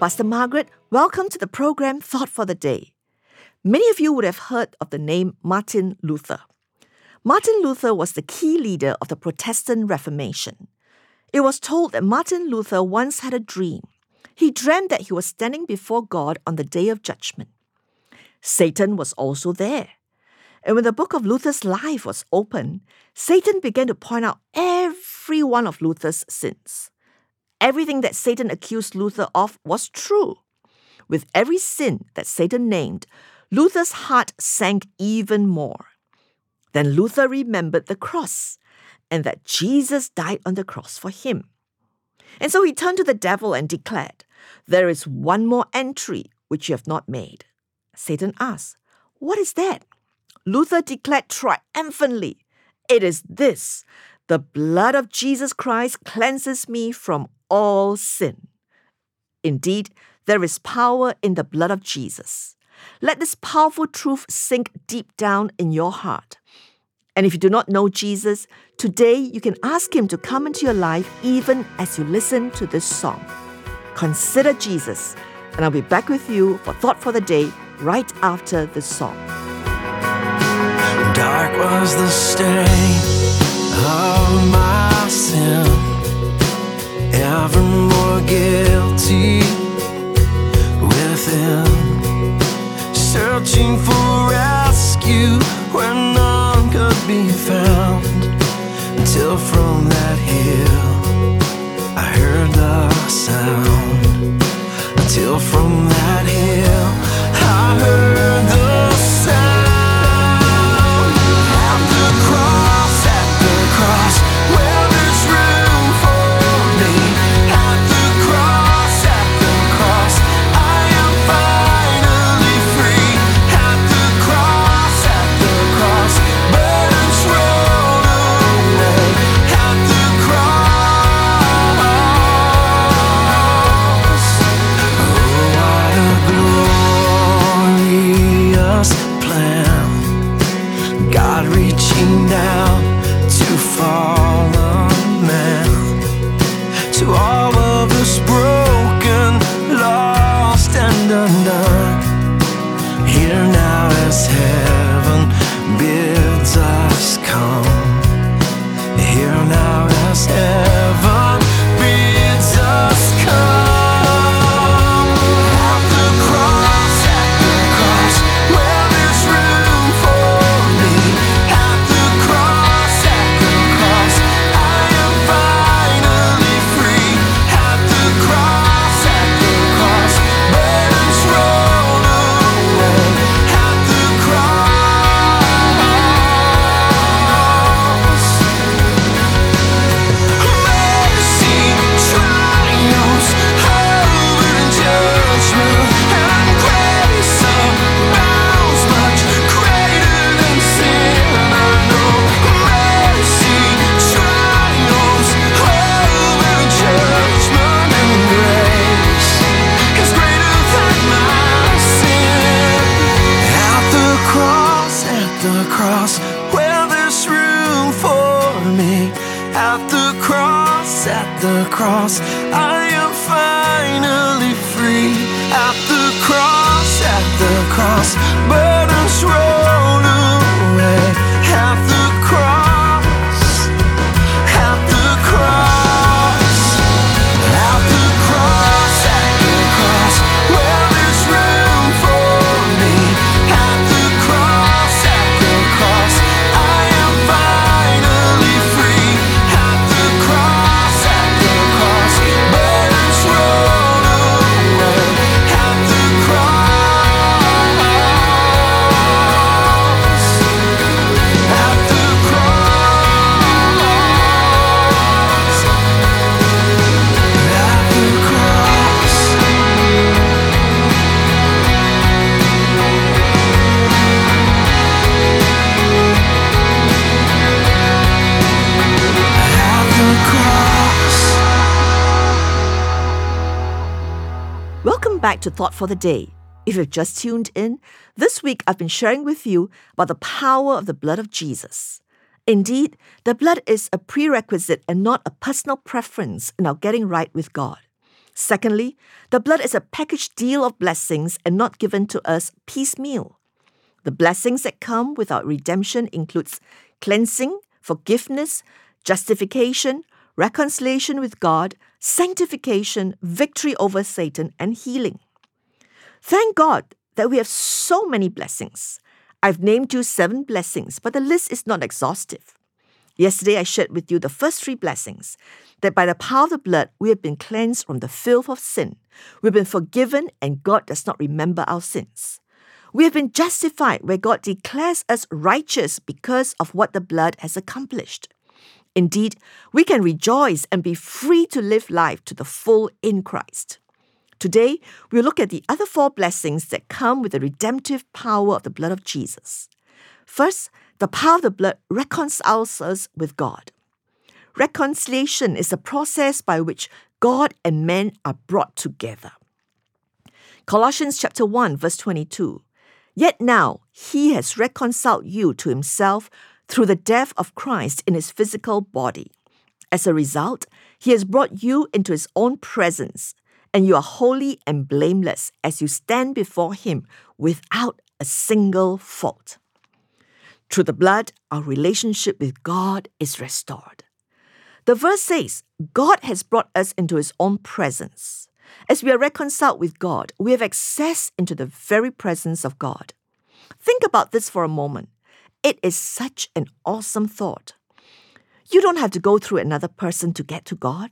Pastor Margaret. Welcome to the program Thought for the Day. Many of you would have heard of the name Martin Luther. Martin Luther was the key leader of the Protestant Reformation. It was told that Martin Luther once had a dream. He dreamed that he was standing before God on the day of judgment. Satan was also there. And when the book of Luther's life was opened, Satan began to point out every one of Luther's sins. Everything that Satan accused Luther of was true. With every sin that Satan named, Luther's heart sank even more. Then Luther remembered the cross and that Jesus died on the cross for him. And so he turned to the devil and declared, There is one more entry which you have not made. Satan asked, What is that? Luther declared triumphantly, It is this the blood of Jesus Christ cleanses me from all sin. Indeed, there is power in the blood of Jesus. Let this powerful truth sink deep down in your heart. And if you do not know Jesus, today you can ask Him to come into your life even as you listen to this song. Consider Jesus, and I'll be back with you for Thought for the Day right after this song. Dark was the stain of my sin, guilty within, searching for rescue where none could be found. Until from that hill I heard the sound. Until from that hill I heard the back to Thought for the Day. If you've just tuned in, this week I've been sharing with you about the power of the blood of Jesus. Indeed, the blood is a prerequisite and not a personal preference in our getting right with God. Secondly, the blood is a package deal of blessings and not given to us piecemeal. The blessings that come with our redemption includes cleansing, forgiveness, justification, reconciliation with God, sanctification, victory over Satan, and healing. Thank God that we have so many blessings. I've named you seven blessings, but the list is not exhaustive. Yesterday, I shared with you the first three blessings that by the power of the blood, we have been cleansed from the filth of sin. We've been forgiven, and God does not remember our sins. We have been justified where God declares us righteous because of what the blood has accomplished. Indeed, we can rejoice and be free to live life to the full in Christ. Today, we'll look at the other four blessings that come with the redemptive power of the blood of Jesus. First, the power of the blood reconciles us with God. Reconciliation is the process by which God and man are brought together. Colossians chapter 1 verse 22. Yet now he has reconciled you to himself through the death of Christ in his physical body. As a result, he has brought you into his own presence, and you are holy and blameless as you stand before him without a single fault. Through the blood, our relationship with God is restored. The verse says, God has brought us into his own presence. As we are reconciled with God, we have access into the very presence of God. Think about this for a moment. It is such an awesome thought. You don't have to go through another person to get to God.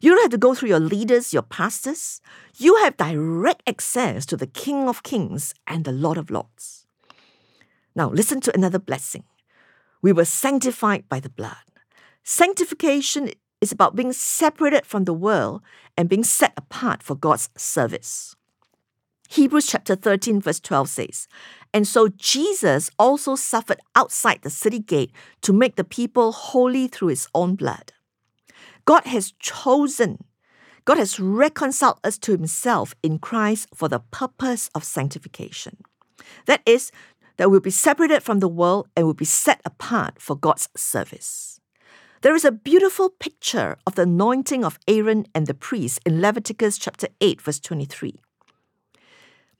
You don't have to go through your leaders, your pastors. You have direct access to the King of Kings and the Lord of Lords. Now, listen to another blessing. We were sanctified by the blood. Sanctification is about being separated from the world and being set apart for God's service. Hebrews chapter 13, verse 12 says, And so Jesus also suffered outside the city gate to make the people holy through his own blood. God has chosen, God has reconciled us to himself in Christ for the purpose of sanctification. That is, that we'll be separated from the world and will be set apart for God's service. There is a beautiful picture of the anointing of Aaron and the priests in Leviticus chapter 8, verse 23.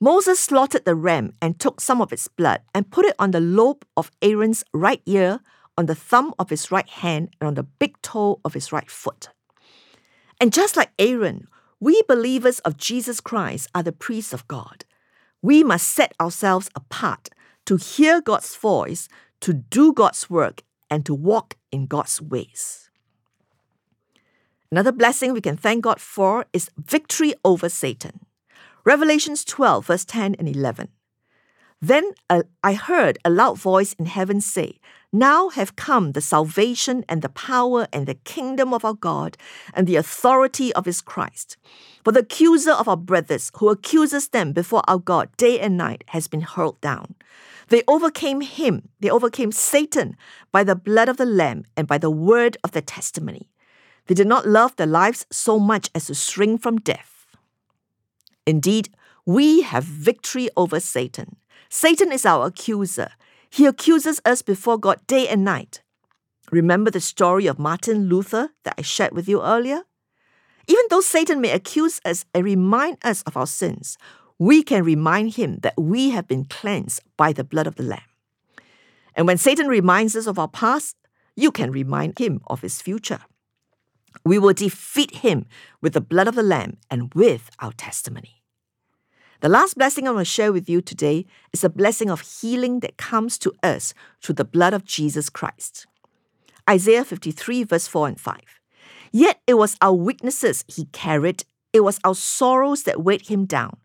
Moses slaughtered the ram and took some of its blood and put it on the lobe of Aaron's right ear, on the thumb of his right hand, and on the big toe of his right foot. And just like Aaron, we believers of Jesus Christ are the priests of God. We must set ourselves apart to hear God's voice, to do God's work, and to walk in God's ways. Another blessing we can thank God for is victory over Satan. Revelations 12, verse 10 and 11. Then uh, I heard a loud voice in heaven say, Now have come the salvation and the power and the kingdom of our God and the authority of his Christ. For the accuser of our brothers, who accuses them before our God day and night, has been hurled down. They overcame him, they overcame Satan by the blood of the Lamb and by the word of their testimony. They did not love their lives so much as to shrink from death. Indeed, we have victory over Satan. Satan is our accuser. He accuses us before God day and night. Remember the story of Martin Luther that I shared with you earlier? Even though Satan may accuse us and remind us of our sins, we can remind him that we have been cleansed by the blood of the Lamb. And when Satan reminds us of our past, you can remind him of his future. We will defeat him with the blood of the Lamb and with our testimony. The last blessing I want to share with you today is a blessing of healing that comes to us through the blood of Jesus Christ. Isaiah 53, verse 4 and 5. Yet it was our weaknesses he carried, it was our sorrows that weighed him down.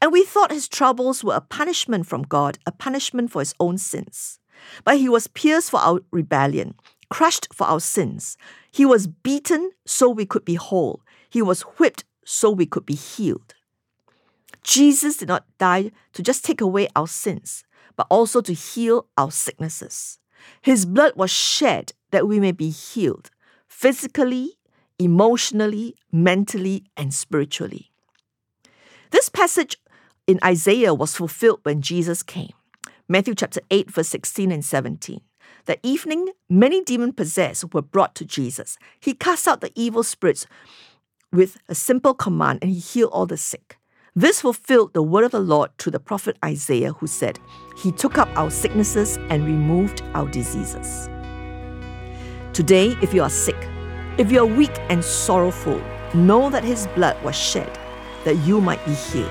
And we thought his troubles were a punishment from God, a punishment for his own sins. But he was pierced for our rebellion, crushed for our sins. He was beaten so we could be whole. He was whipped so we could be healed. Jesus did not die to just take away our sins, but also to heal our sicknesses. His blood was shed that we may be healed physically, emotionally, mentally, and spiritually. This passage in Isaiah was fulfilled when Jesus came. Matthew chapter 8, verse 16 and 17. That evening, many demon possessed were brought to Jesus. He cast out the evil spirits with a simple command and he healed all the sick. This fulfilled the word of the Lord to the prophet Isaiah, who said, He took up our sicknesses and removed our diseases. Today, if you are sick, if you are weak and sorrowful, know that His blood was shed that you might be healed.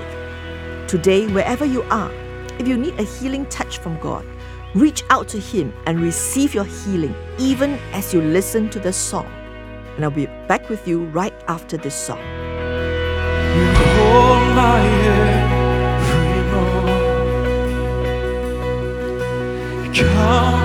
Today, wherever you are, if you need a healing touch from God, reach out to Him and receive your healing even as you listen to this song. And I'll be back with you right after this song fire, free more. Come.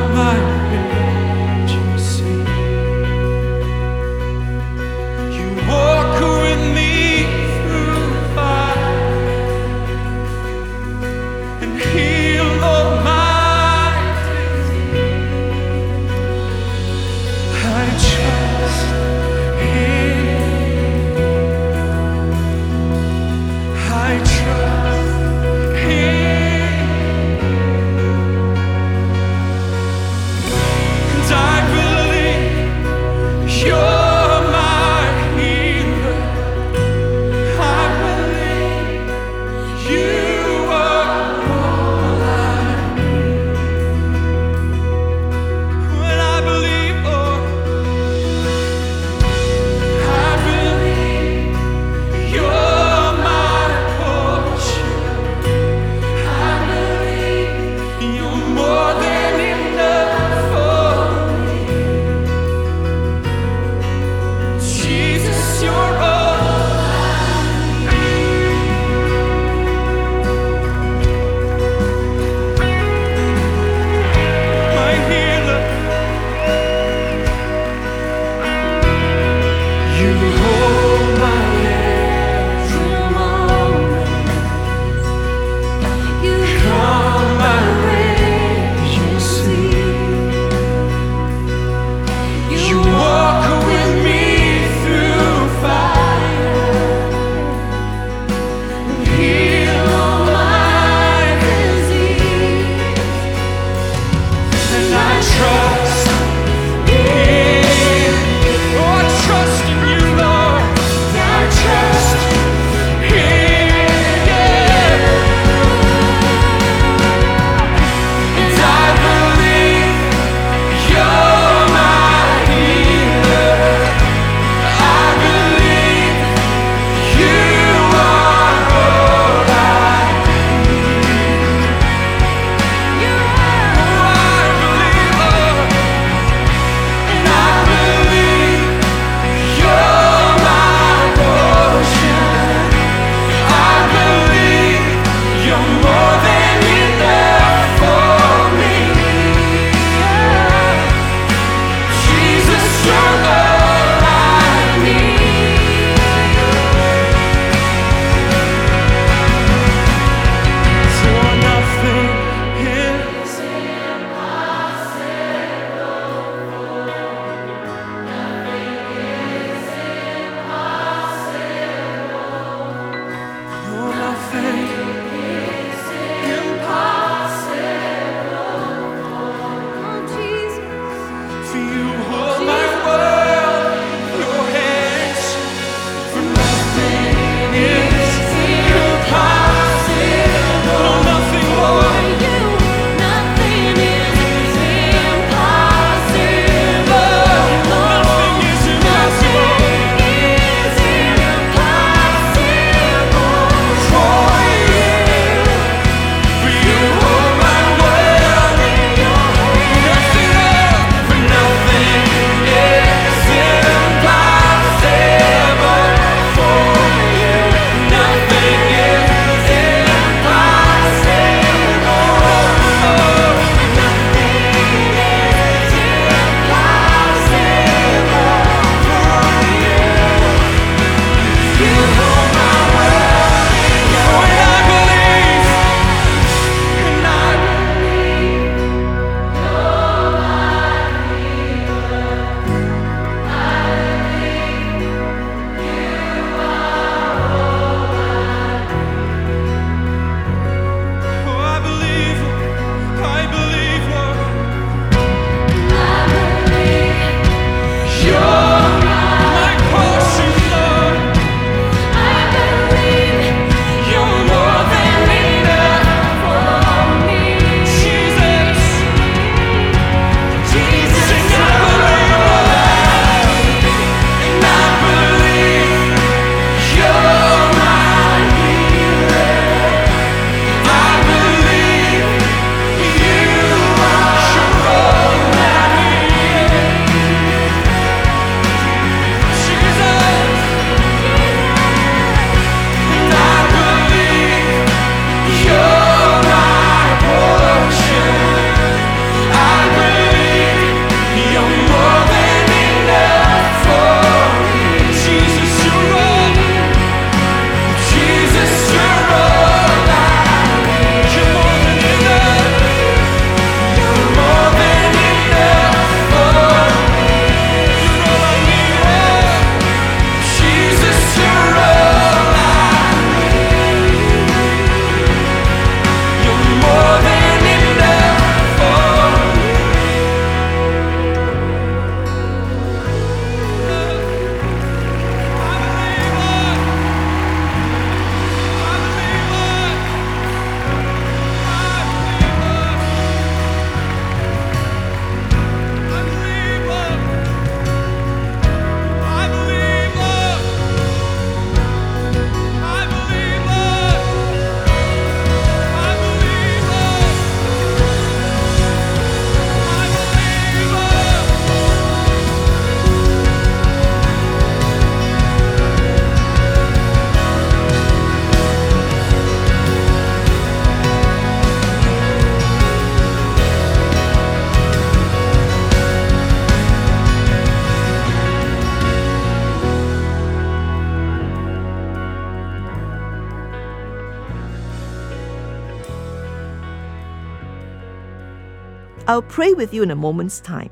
I'll pray with you in a moment's time.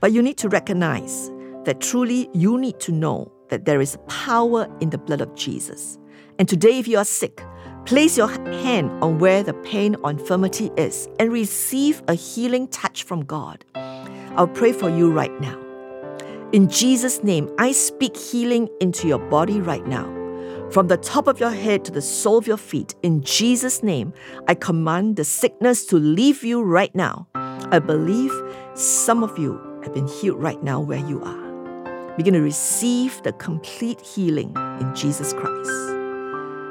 But you need to recognize that truly you need to know that there is power in the blood of Jesus. And today, if you are sick, place your hand on where the pain or infirmity is and receive a healing touch from God. I'll pray for you right now. In Jesus' name, I speak healing into your body right now. From the top of your head to the sole of your feet, in Jesus' name, I command the sickness to leave you right now. I believe some of you have been healed right now where you are. Begin to receive the complete healing in Jesus Christ.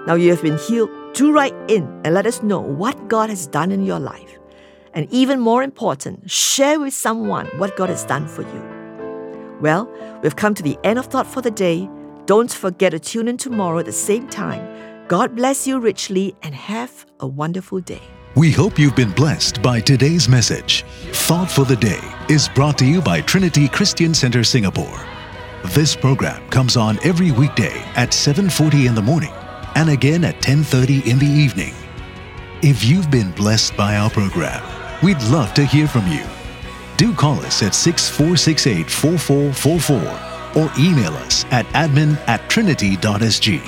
Now you have been healed. Do write in and let us know what God has done in your life. And even more important, share with someone what God has done for you. Well, we've come to the end of Thought for the Day. Don't forget to tune in tomorrow at the same time. God bless you richly and have a wonderful day. We hope you've been blessed by today's message. Thought for the Day is brought to you by Trinity Christian Center Singapore. This program comes on every weekday at 7:40 in the morning and again at 10:30 in the evening. If you've been blessed by our program, we'd love to hear from you. Do call us at 6468 4444 or email us at admin at trinity.sg.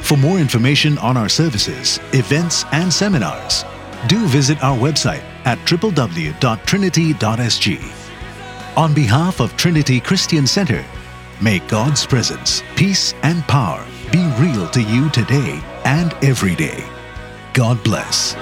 For more information on our services, events, and seminars, do visit our website at www.trinity.sg. On behalf of Trinity Christian Center, may God's presence, peace, and power be real to you today and every day. God bless.